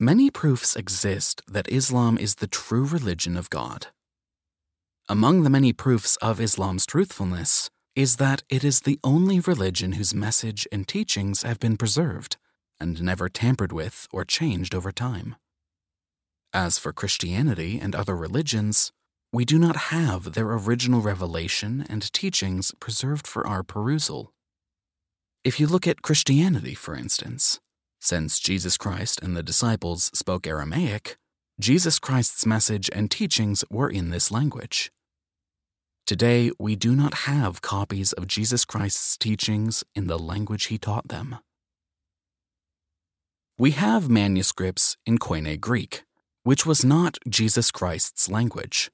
Many proofs exist that Islam is the true religion of God. Among the many proofs of Islam's truthfulness is that it is the only religion whose message and teachings have been preserved and never tampered with or changed over time. As for Christianity and other religions, we do not have their original revelation and teachings preserved for our perusal. If you look at Christianity, for instance, since Jesus Christ and the disciples spoke Aramaic, Jesus Christ's message and teachings were in this language. Today, we do not have copies of Jesus Christ's teachings in the language he taught them. We have manuscripts in Koine Greek, which was not Jesus Christ's language.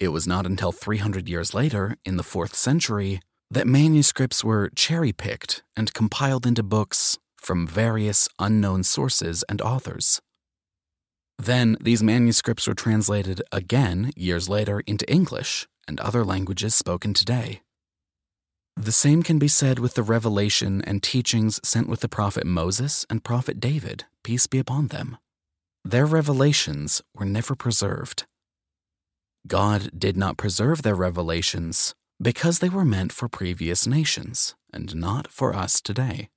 It was not until 300 years later, in the 4th century, that manuscripts were cherry picked and compiled into books from various unknown sources and authors. Then these manuscripts were translated again years later into English and other languages spoken today. The same can be said with the revelation and teachings sent with the prophet Moses and prophet David, peace be upon them. Their revelations were never preserved. God did not preserve their revelations because they were meant for previous nations and not for us today.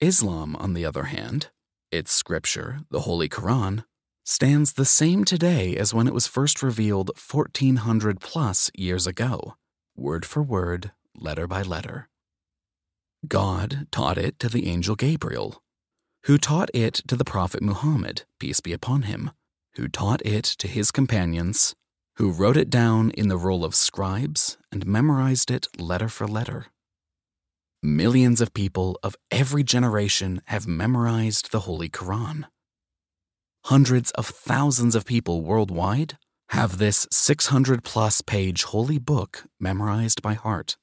Islam, on the other hand, its scripture, the Holy Quran, stands the same today as when it was first revealed 1400 plus years ago, word for word, letter by letter. God taught it to the angel Gabriel, who taught it to the prophet Muhammad, peace be upon him, who taught it to his companions, who wrote it down in the roll of scribes and memorized it letter for letter. Millions of people of every generation have memorized the Holy Quran. Hundreds of thousands of people worldwide have this 600 plus page holy book memorized by heart.